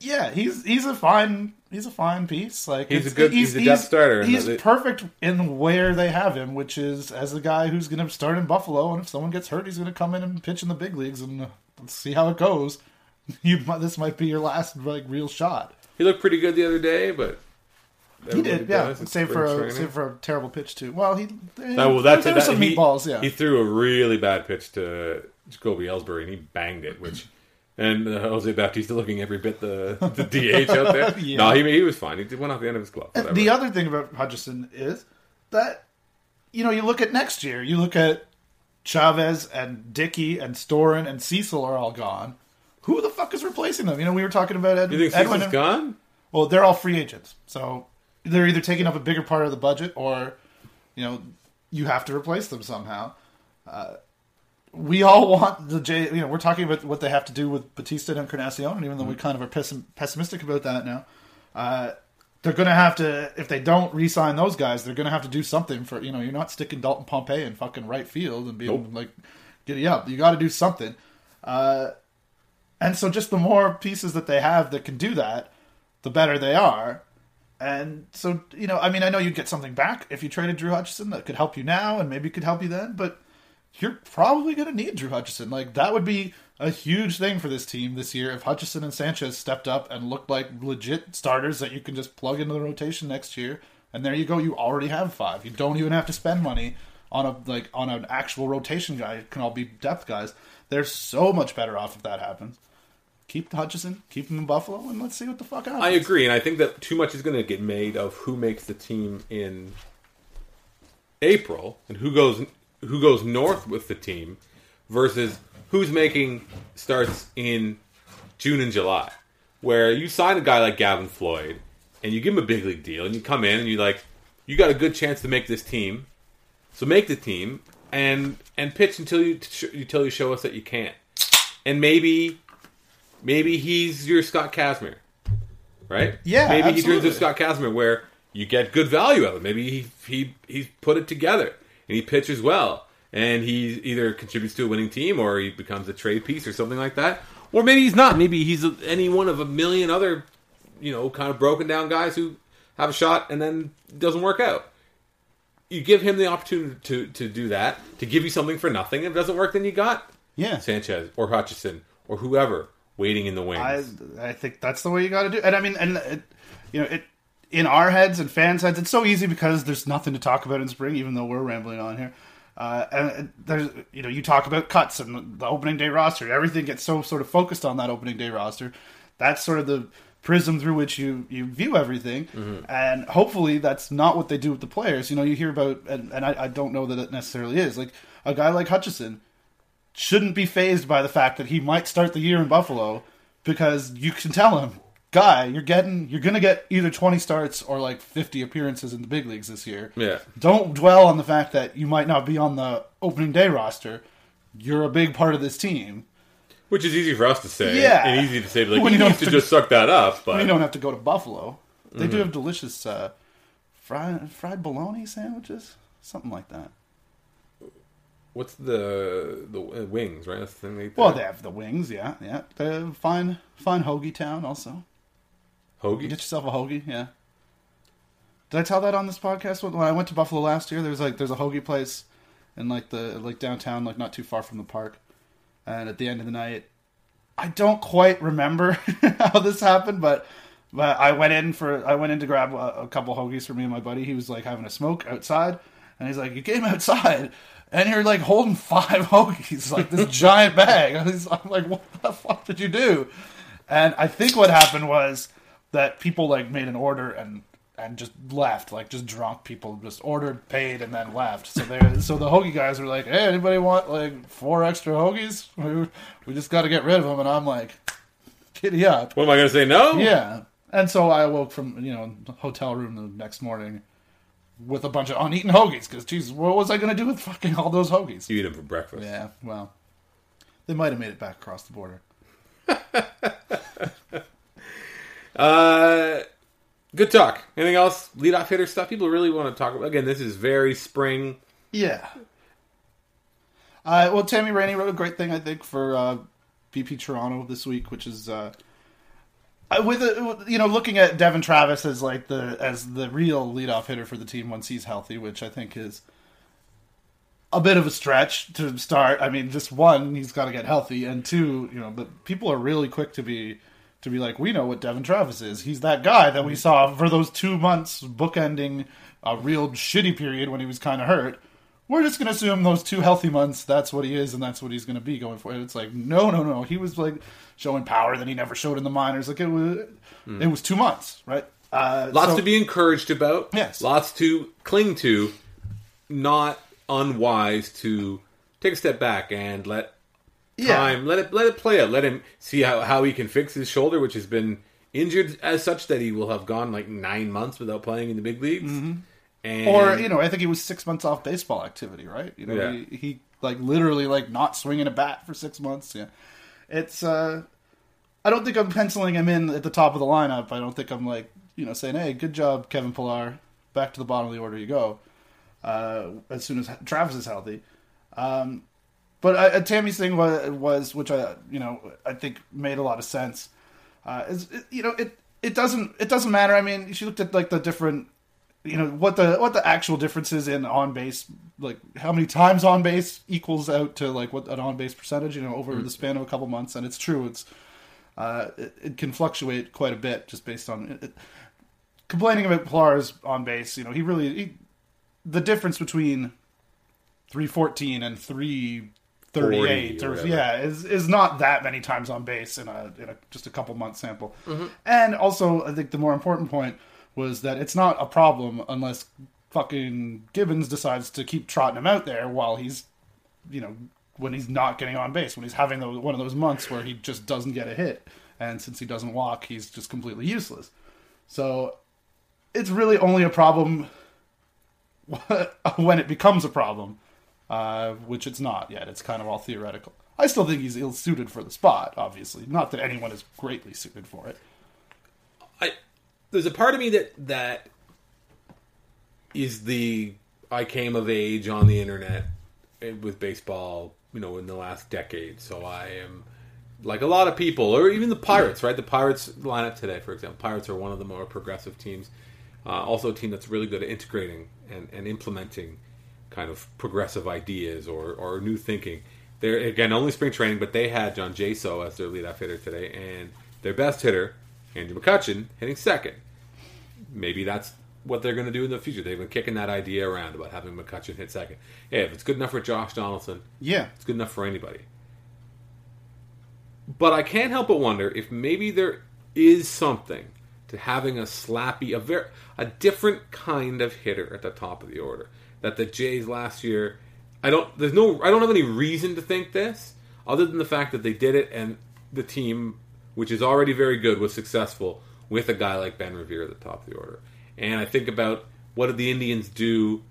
Yeah, he's he's a fine he's a fine piece. Like He's a good- he's a depth starter, He's it- perfect in where they have him, which is as a guy who's going to start in Buffalo, and if someone gets hurt, he's going to come in and pitch in the big leagues, and uh, let's see how it goes. You this might be your last like real shot. he looked pretty good the other day, but He did, yeah. Save for a training. save for a terrible pitch too. Well, he Oh, well, that's there were that, some he, meatballs. Yeah, he threw a really bad pitch to Jacoby Ellsbury, and he banged it. Which and uh, Jose Bautista looking every bit the the DH out there. Yeah. No, he he was fine. He went off the end of his glove. Whatever. the other thing about Hutchison is that you know you look at next year, you look at Chavez and Dickey and Storen and Cecil are all gone. Who the fuck is replacing them? You know, we were talking about Ed, you think Edwin. Cecil's and- gone? Well, they're all free agents, so they're either taking up a bigger part of the budget, or you know, you have to replace them somehow. Uh, we all want the J. You know, we're talking about what they have to do with Bautista and Encarnacion, and even though we kind of are pessim- pessimistic about that now, uh, they're going to have to. If they don't re-sign those guys, they're going to have to do something for. You know, you're not sticking Dalton Pompey in fucking right field and being Nope. like, giddy up. You got to do something. Uh, and so, just the more pieces that they have that can do that, the better they are. And so, you know, I mean, I know you'd get something back if you traded Drew Hutchison that could help you now and maybe could help you then, but you're probably going to need Drew Hutchison. Like, that would be a huge thing for this team this year if Hutchison and Sanchez stepped up and looked like legit starters that you can just plug into the rotation next year. And there you go, you already have five. You don't even have to spend money on a like on an actual rotation guy. It can all be depth guys. They're so much better off if that happens. keep Hutchison, keep him in Buffalo, and let's see what the fuck happens. I agree, and I think that too much is going to get made of who makes the team in April and who goes who goes north with the team versus who's making starts in June and July. Where you sign a guy like Gavin Floyd and you give him a big league deal and you come in and you like you got a good chance to make this team. So make the team and and pitch until you until you show us that you can't. And maybe maybe he's your Scott Kazmir. Right? Yeah, Maybe he absolutely. turns into Scott Kazmir where you get good value out of it. Maybe he he he's put it together and he pitches well and he either contributes to a winning team or he becomes a trade piece or something like that. Or maybe he's not. Maybe he's a, any one of a million other, you know, kind of broken down guys who have a shot and then doesn't work out. You give him the opportunity to, to do that, to give you something for nothing. If it doesn't work, then you got yeah, Sanchez or Hutchison or whoever waiting in the wings. I I think that's the way you got to do. And I mean, and it, you know, it in our heads and fans' heads, it's so easy because there's nothing to talk about in spring, even though we're rambling on here. Uh, and there's, you know, you talk about cuts and the opening day roster. Everything gets so sort of focused on that opening day roster. That's sort of the prism through which you, you view everything. And hopefully that's not what they do with the players. You know, you hear about, and, and I, I don't know that it necessarily is. Like a guy like Hutchison, shouldn't be phased by the fact that he might start the year in Buffalo because you can tell him, guy, you're getting you're gonna get either 20 starts or like 50 appearances in the big leagues this year. Yeah. Don't dwell on the fact that you might not be on the opening day roster. You're a big part of this team. Which is easy for us to say. Yeah. And easy to say, like, When you you don't need to have to- just suck that up. But You don't have to go to Buffalo. They Mm-hmm. do have delicious uh, fried fried bologna sandwiches, something like that. What's the the uh, wings? Right, that's the thing. They Well, they have the wings, yeah, yeah. They have fine, fine hoagie town also. Hoagie. Get yourself a hoagie, yeah. Did I tell that on this podcast when I went to Buffalo last year? There's like there's a hoagie place in like the like downtown, like not too far from the park. And at the end of the night, I don't quite remember how this happened, but but I went in for I went in to grab a, a couple hoagies for me and my buddy. He was like having a smoke outside, and he's like, "You came outside." And you're like holding five hoagies, like this giant bag. I'm like, what the fuck did you do? And I think what happened was that people like made an order and and just left, like just drunk people just ordered, paid, and then left. So they so the hoagie guys were like, "Hey, anybody want like four extra hoagies? We, we just got to get rid of them." And I'm like, "Giddy up!" what am I going to say? No. Yeah. And so I woke from you know hotel room the next morning with a bunch of uneaten hoagies because Jesus, what was I going to do with fucking all those hoagies? You eat them for breakfast. Yeah, well, they might have made it back across the border. Uh, good talk. Anything else? Leadoff hitter stuff. People really want to talk about. Again, this is very spring. Yeah. Uh, well, Tammy Rainey wrote a great thing, I think, for uh, BP Toronto this week, which is uh, uh, with uh, you know looking at Devon Travis as like the as the real leadoff hitter for the team once he's healthy, which I think is a bit of a stretch to start. I mean, just one, he's got to get healthy, and two, you know, but people are really quick to be to be like, we know what Devon Travis is. He's that guy that we saw for those two months, bookending a real shitty period when he was kind of hurt. We're just gonna assume those two healthy months, that's what he is, and that's what he's gonna be going for. And it's like, no, no, no. He was like showing power that he never showed in the minors. Like it was, it was two months, right? Uh, Lots so- to be encouraged about. Yes. Lots to cling to. Not unwise to take a step back and let Yeah. time let it let it play out. Let him see how, how he can fix his shoulder, which has been injured as such that he will have gone like nine months without playing in the big leagues. Mm-hmm. Or you know, I think he was six months off baseball activity, right? You know, Yeah. he, he like literally like not swinging a bat for six months. Yeah, it's. uh I don't think I'm penciling him in at the top of the lineup. I don't think I'm like you know saying, "Hey, good job, Kevin Pillar. Back to the bottom of the order you go." Uh, as soon as Travis is healthy. Um, but uh, Tammy's thing was, was, which I you know I think made a lot of sense. Uh, is it, you know it it doesn't it doesn't matter. I mean, she looked at like the different you know what the what the actual differences in on base like how many times on base equals out to like what an on base percentage you know over the span of a couple months and it's true it's uh it, it can fluctuate quite a bit just based on it, it- complaining about Pillar's on base you know he really he, the difference between 314 and 3 38 or or, yeah is is not that many times on base in a in a just a couple month sample. Mm-hmm. And also, I think the more important point was that it's not a problem unless fucking Gibbons decides to keep trotting him out there while he's you know when he's not getting on base when he's having those, one of those months where he just doesn't get a hit and since he doesn't walk he's just completely useless. So it's really only a problem when it becomes a problem, uh, which it's not yet. It's kind of all theoretical. I still think he's ill suited for the spot, obviously. Not that anyone is greatly suited for it. I there's a part of me that that is the I came of age on the internet with baseball, you know, in the last decade. So I am like a lot of people, or even the Pirates, right? The Pirates lineup today, for example, Pirates are one of the more progressive teams. Uh, also, a team that's really good at integrating and, and implementing kind of progressive ideas or, or new thinking. They're again only spring training, but they had John Jaso as their leadoff hitter today, and their best hitter, Andrew McCutchen, hitting second. Maybe that's what they're going to do in the future. They've been kicking that idea around about having McCutchen hit second. Hey, if it's good enough for Josh Donaldson, Yeah. it's good enough for anybody. But I can't help but wonder if maybe there is something to having a slappy, a very, a different kind of hitter at the top of the order. That the Jays last year, I don't, there's no, I don't have any reason to think this, other than the fact that they did it and the team, which is already very good, was successful with a guy like Ben Revere at the top of the order. And I think about what did the Indians do?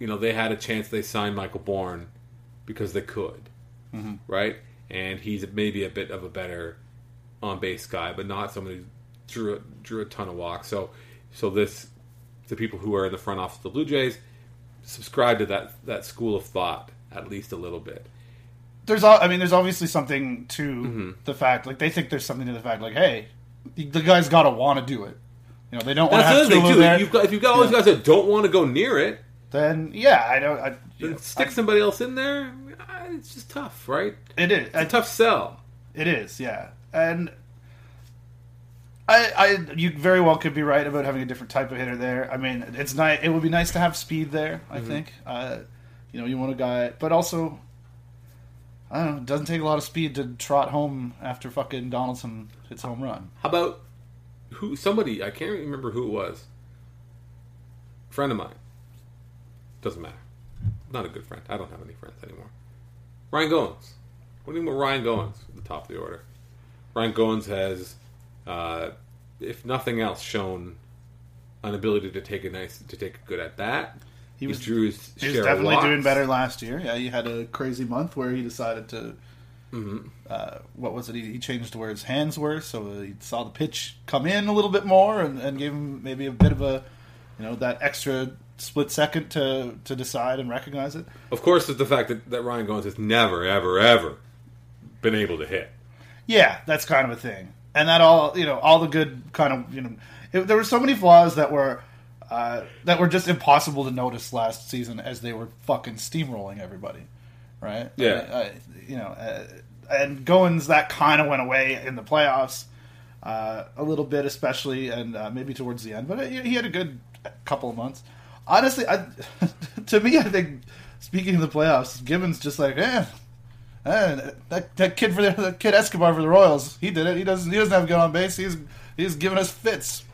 You know, they had a chance. They signed Michael Bourn because they could, mm-hmm. right? And he's maybe a bit of a better on base guy, but not somebody who drew a, drew a ton of walks. So, so this the people who are in the front office of the Blue Jays subscribe to that that school of thought at least a little bit. There's, al- I mean, there's obviously something to Mm-hmm. the fact, like they think there's something to the fact, like, hey, the guy's got to want to do it. You know, they don't want to have the other thing Tula too. there. You've got, if you've got all these guys that don't want to go near it, Then yeah, I don't. I, know, stick I- somebody else in there. It's just tough, right? it is. It's a tough sell. It is, yeah, and I, I, you very well could be right about having a different type of hitter there. I mean, it's nice. It would be nice to have speed there. I think, uh, you know, you want a guy, but also, I don't know. It doesn't take a lot of speed to trot home after fucking Donaldson hits home run. How about who? Somebody I can't remember who it was. Friend of mine. Doesn't matter. Not a good friend. I don't have any friends anymore. Ryan Goins. What do you mean Ryan Goins the top of the order? Ryan Goins has, uh, if nothing else, shown an ability to take a nice to take a good at bat. He was- drew his He was definitely doing better last year. Yeah, he had a crazy month where he decided to. Mm-hmm. Uh, what was it? He, he changed to where his hands were, so he saw the pitch come in a little bit more, and, and gave him maybe a bit of a, you know, that extra split second to to decide and recognize it. Of course, it's the fact that, that Ryan Goins has never, ever, ever been able to hit. Yeah, that's kind of a thing, and that all you know, all the good kind of you know, it, there were so many flaws that were. Uh, that were just impossible to notice last season as they were fucking steamrolling everybody, right? Yeah. I, I, you know, uh, and Goins that kind of went away in the playoffs uh, a little bit, especially, and uh, maybe towards the end. But he, he had a good couple of months. Honestly, I, to me, I think speaking of the playoffs, Gibbons just like, eh, eh, that that kid for the that kid Escobar for the Royals, he did it. He doesn't he doesn't have get on base. He's he's giving us fits.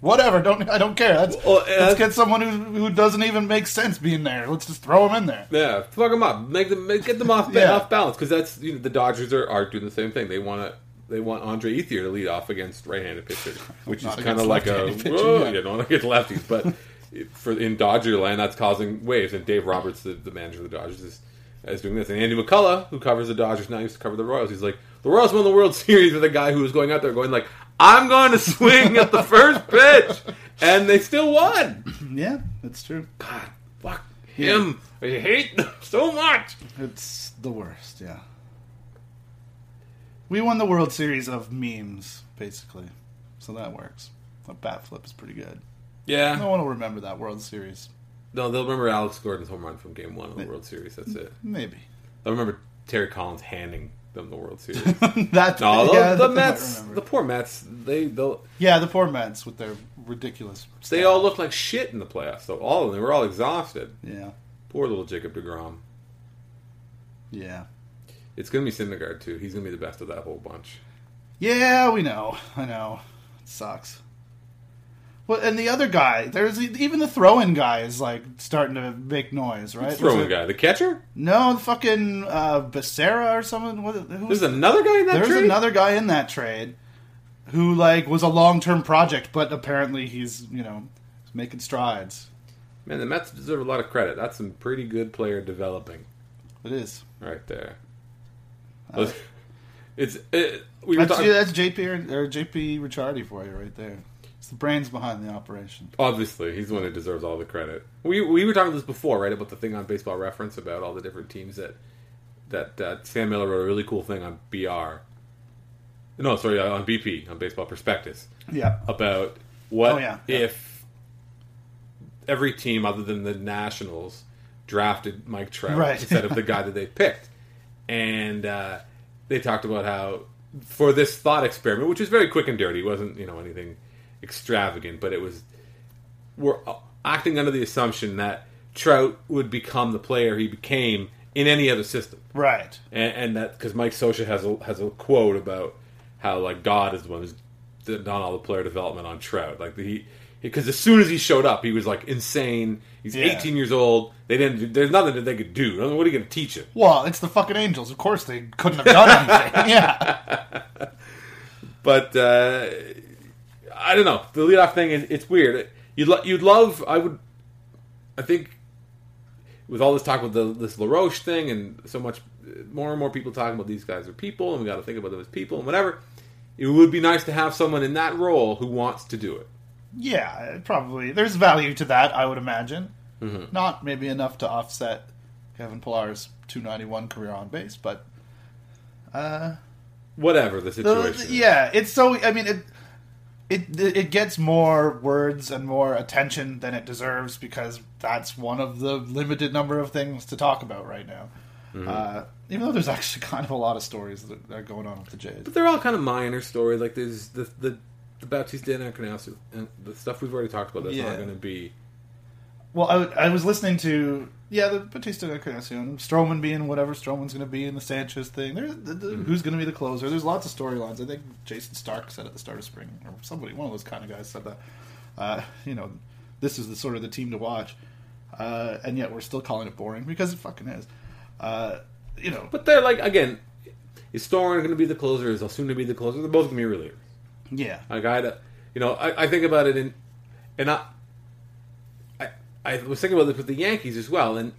Whatever, don't I don't care. Let's, Well, uh, let's get someone who who doesn't even make sense being there. Let's just throw him in there. Yeah, fuck them up. Make them make, get them off Yeah. off balance because that's you know the Dodgers are, are doing the same thing. They want to they want Andre Ethier to lead off against right-handed pitchers, which is kind of like a pitching, whoa, yeah. you don't want to get lefties, but for in Dodger land that's causing waves. And Dave Roberts, the, the manager of the Dodgers, is is doing this. And Andy McCullough, who covers the Dodgers now, used to cover the Royals. He's like the Royals won the World Series with a guy who was going out there going like I'm going to swing at the first pitch, and they still won. Yeah, that's true. God, fuck him. I hate them so much. It's the worst. Yeah. We won the World Series of memes, basically, so that works. A bat flip is pretty good. Yeah. No one will remember that World Series. No, they'll remember Alex Gordon's home run from Game One of the World Series. That's it. Maybe They'll remember Terry Collins handing them the World Series. that. No, yeah, the, the Mets, the poor Mets, they they'll, yeah, the poor Mets with their ridiculous. they all look like shit in the playoffs. Though all of them, they were all exhausted. Yeah, Poor little Jacob Degrom. yeah. It's going to be Syndergaard too. He's going to be the best of that whole bunch. Yeah, we know. I know. It sucks. Well, and the other guy, there's even the throw-in guy is like starting to make noise, right? Throwing guy, the catcher. No, the fucking uh, Becerra or someone. What, who There's another guy in that trade? There's trade. another guy in that trade who like was a long term project, but apparently he's you know making strides. Man, the Mets deserve a lot of credit. That's some pretty good player developing It is. right there. it's it, we were That's, talking. that's JP or, or JP Ricciardi for you right there. It's the brains behind the operation. Obviously, he's the one who deserves all the credit. We we were talking this before, right? About the thing on Baseball Reference about all the different teams that that uh, Sam Miller wrote a really cool thing on BR. No, sorry, on BP on Baseball Prospectus Yeah. about what Oh, yeah, yeah. if every team other than the Nationals drafted Mike Trout Right. instead of the guy that they picked, and uh, they talked about how for this thought experiment, which was very quick and dirty, wasn't you know anything extravagant, but it was we're acting under the assumption that Trout would become the player he became in any other system Right. and, and that because Mike Scioscia has a has a quote about how like God is the one who's done all the player development on Trout. Like the, he because as soon as he showed up, he was like insane. He's Yeah. 18 years old. They didn't. There's nothing that they could do. I mean, what are you going to teach him? Well, it's the fucking Angels. Of course they couldn't have done anything. yeah. But uh, I don't know. The leadoff thing is it's weird. You'd lo- you'd love. I would. I think with all this talk with the, this LaRoche thing and so much more and more people talking about these guys are people and we got to think about them as people and whatever. It would be nice to have someone in that role who wants to do it. Yeah, probably. There's value to that, I would imagine. Mm-hmm. Not maybe enough to offset Kevin Pillar's 291 career on base, but uh, Whatever the the- situation. is. yeah, it's so. I mean, it it it gets more words and more attention than it deserves because that's one of the limited number of things to talk about right now. Mm-hmm. Uh, even though there's actually kind of a lot of stories that are going on with the Jays. But they're all kind of minor stories. Like there's the the the Bautista and Encarnacion and the stuff we've already talked about. That's Yeah. not going to be. Well, I, I was listening to yeah the Bautista Encarnacion, Stroman being whatever Stroman's going to be in the Sanchez thing. The, the, Mm-hmm. who's going to be the closer. There's lots of storylines. I think Jayson Stark said at the start of spring, or somebody, one of those kind of guys said that. Uh, you know, this is the sort of the team to watch, uh, and yet we're still calling it boring because it fucking is. Uh, you know, But they're like again. Is Storen going to be the closer? Is Osuna going to be the closer? They're both going to be relievers. yeah, A guy that you know, I, I think about it in, and I, I, was thinking about this with the Yankees as well, and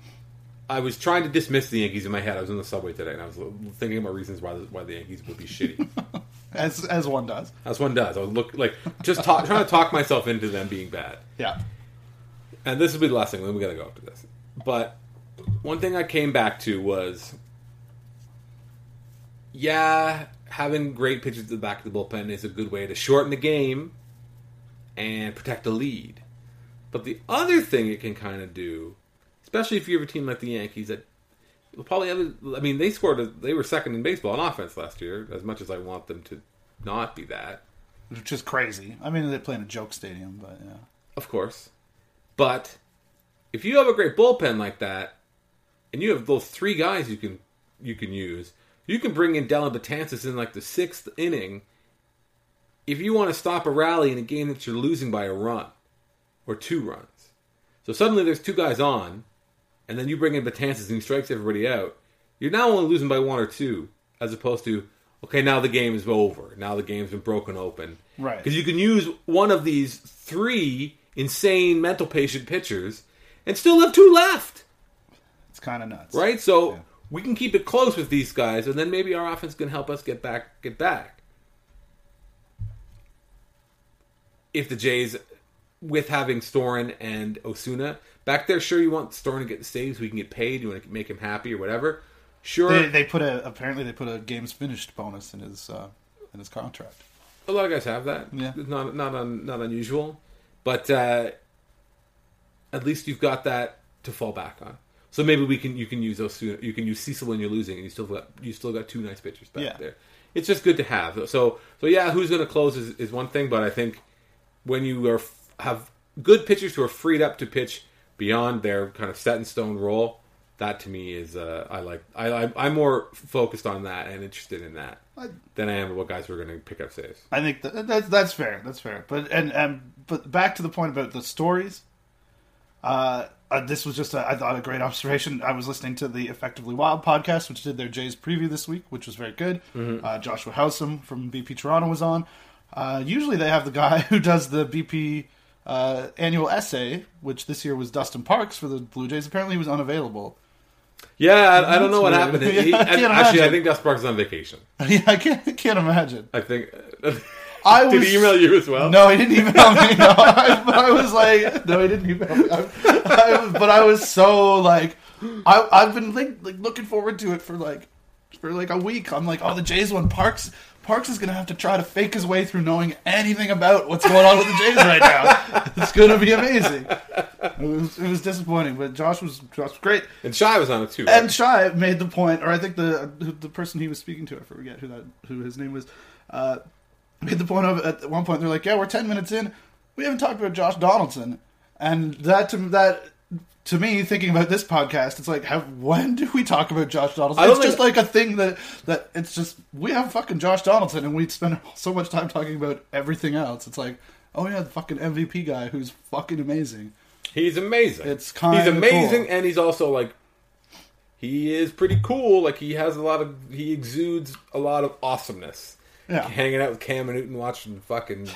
I was trying to dismiss the Yankees in my head. I was in the subway today, and I was thinking about reasons why the, why the Yankees would be shitty. as as one does. As one does. I was look like just talk, trying to talk myself into them being bad. Yeah, And this will be the last thing. Then we got to go after this. But one thing I came back to was, yeah, having great pitchers at the back of the bullpen is a good way to shorten the game and protect the lead. But the other thing it can kind of do, especially if you have a team like the Yankees that probably have, I mean, they scored, a, they were second in baseball in offense last year. As much as I want them to not be that, which is crazy. I mean, they play in a joke stadium, but yeah. of course. But if you have a great bullpen like that, and you have those three guys you can you can use, you can bring in Dellin Betances in like the sixth inning. If you want to stop a rally in a game that you're losing by a run or two runs, so suddenly there's two guys on, and then you bring in Betances and he strikes everybody out. You're now only losing by one or two, as opposed to okay, now the game is over. Now the game's been broken open. Right. Because you can use one of these three insane mental patient pitchers and still have two left. It's kind of nuts, Right? So Yeah. we can keep it close with these guys and then maybe our offense can help us get back get back. If the Jays with having Storen and Osuna back there, sure you want Storen to get the saves we can get paid, you want to make him happy or whatever. Sure. They, they put a apparently they put a games finished bonus in his uh, in his contract. A lot of guys have that. Yeah. It's not not un, not unusual, but uh, at least you've got that to fall back on. So maybe we can you can use Osuna, you can use Cecil when you're losing, and you still got you still got two nice pitchers back Yeah. there. It's just good to have. So so yeah, who's going to close is, is one thing, but I think when you are have good pitchers who are freed up to pitch beyond their kind of set in stone role, that to me is uh, I like I, I I'm more focused on that and interested in that I- than I am what guys who are going to pick up saves. I think that, that's that's fair. That's fair. But and and but back to the point about the stories. Uh, uh, this was just a, I thought a great observation. I was listening to the Effectively Wild podcast, which did their Jays preview this week, which was very good. Uh, Joshua Howsam from BP Toronto was on. Uh, usually they have the guy who does the BP uh, annual essay, which this year was Dustin Parkes for the Blue Jays. Apparently he was unavailable. Yeah, I, I don't know what happened. weird. He- I actually, I think Dustin Parkes is on vacation. yeah, I can't, I can't imagine. I think. I Did was- he email you as well? No, he didn't email me. No, I, but I was like, no, he didn't email me. I, I but I was so like, I, I've been like, like looking forward to it for like, for like a week. I'm like, oh, the Jays one. Parks, Parkes is gonna have to try to fake his way through knowing anything about what's going on with the Jays right now. It's gonna be amazing. It was, it was disappointing, but Josh was, Josh was great. And Shy was on it too. Right? And Shy made the point, or I think the the person he was speaking to, I forget who that who his name was, uh, made the point of at one point they're like, yeah, we're ten minutes in, we haven't talked about Josh Donaldson, and that to that to me, thinking about this podcast, it's like, how when do we talk about Josh Donaldson? It's just like a thing that that it's just we have fucking Josh Donaldson, and we spend so much time talking about everything else. It's like, oh yeah, the fucking MVP guy who's fucking amazing. He's amazing. It's kinda he's amazing, cool. and he's also like he is pretty cool. Like he has a lot of he exudes a lot of awesomeness. Yeah. hanging out with Cam Newton, watching fucking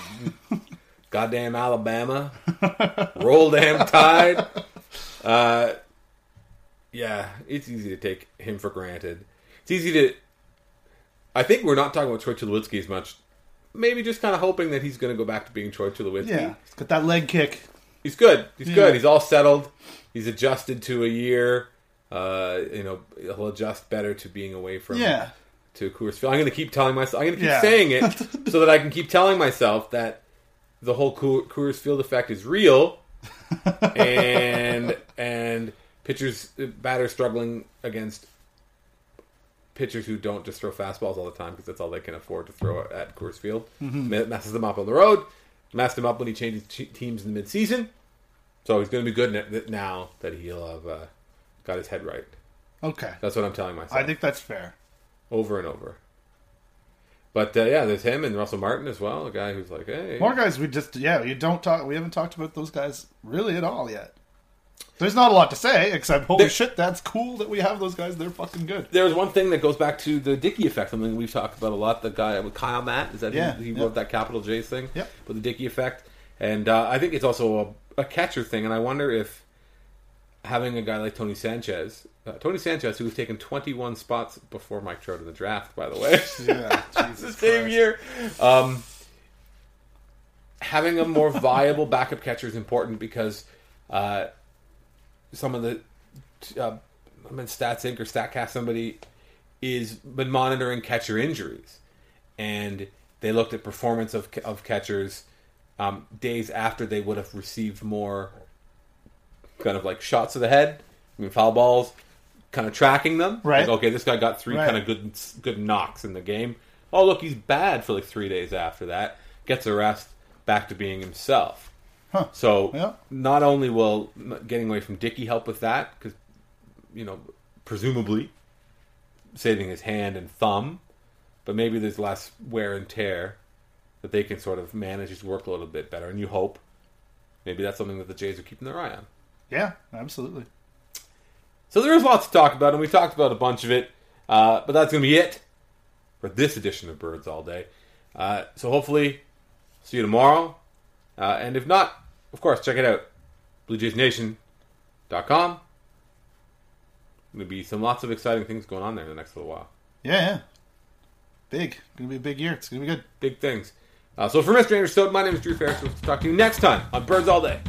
goddamn Alabama, roll damn tide. Uh, yeah, it's easy to take him for granted. It's easy to. I think we're not talking about Troy Tulowitzki as much. Maybe just kind of hoping that he's going to go back to being Troy Tulowitzki. Yeah, he's got that leg kick. He's good. He's Yeah. good. He's all settled. He's adjusted to a year. Uh, you know, he'll adjust better to being away from Yeah. to Coors Field. I'm going to keep telling myself. I'm going to keep Yeah. saying it so that I can keep telling myself that the whole Coor- Coors Field effect is real, and and pitchers batters struggling against pitchers who don't just throw fastballs all the time because that's all they can afford to throw at Coors Field. Me- Messes them up on the road. Messed him up when he changes teams in the midseason. So he's going to be good now that he'll have uh, got his head right. Okay, That's what I'm telling myself I think that's fair. over and over. But uh, yeah, there's him and Russell Martin as well, a guy who's like, hey, More guys, we just yeah, you don't talk. We haven't talked about those guys really at all yet. There's not a lot to say except holy There- shit, that's cool that we have those guys. They're fucking good. There's one thing that goes back to the Dickey effect, something we've talked about a lot. The guy with Kyle Matt, is that Yeah, he, he yeah. wrote that Capital J's thing? yeah, With the Dickey effect. And uh, I think it's also a, a catcher thing, and I wonder if having a guy like Tony Sanchez, uh, Tony Sanchez, who was taken 21 spots before Mike Trout in the draft, by the way, Yeah, the Jesus same Christ. year. Um, having a more viable backup catcher is important because uh, some of the uh, I'm in Stats Inc. or Statcast somebody is been monitoring catcher injuries, and they looked at performance of of catchers um, days after they would have received more kind of like shots to the head, I mean foul balls, kind of tracking them. Right. Like, okay, this guy got three Right. kind of good good knocks in the game. Oh, look, he's bad for like three days after that. Gets a rest, back to being himself. Huh. So Yeah. not only will getting away from Dickey help with that, because you know, presumably saving his hand and thumb, but maybe there's less wear and tear that they can sort of manage his work a little bit better. And you hope maybe that's something that the Jays are keeping their eye on. Yeah, absolutely. So there is lots to talk about, and we talked about a bunch of it. Uh, but that's going to be it for this edition of Birds All Day. Uh, so hopefully, see you tomorrow. Uh, and if not, of course, check it out. BlueJaysNation.com. Going to be some lots of exciting things going on there in the next little while. Yeah, yeah. Big. Gonna be a big year. It's gonna be good. Big things. Uh, so for Mr. Andrew Stoeten, my name is Drew Ferris. We'll talk to you next time on Birds All Day.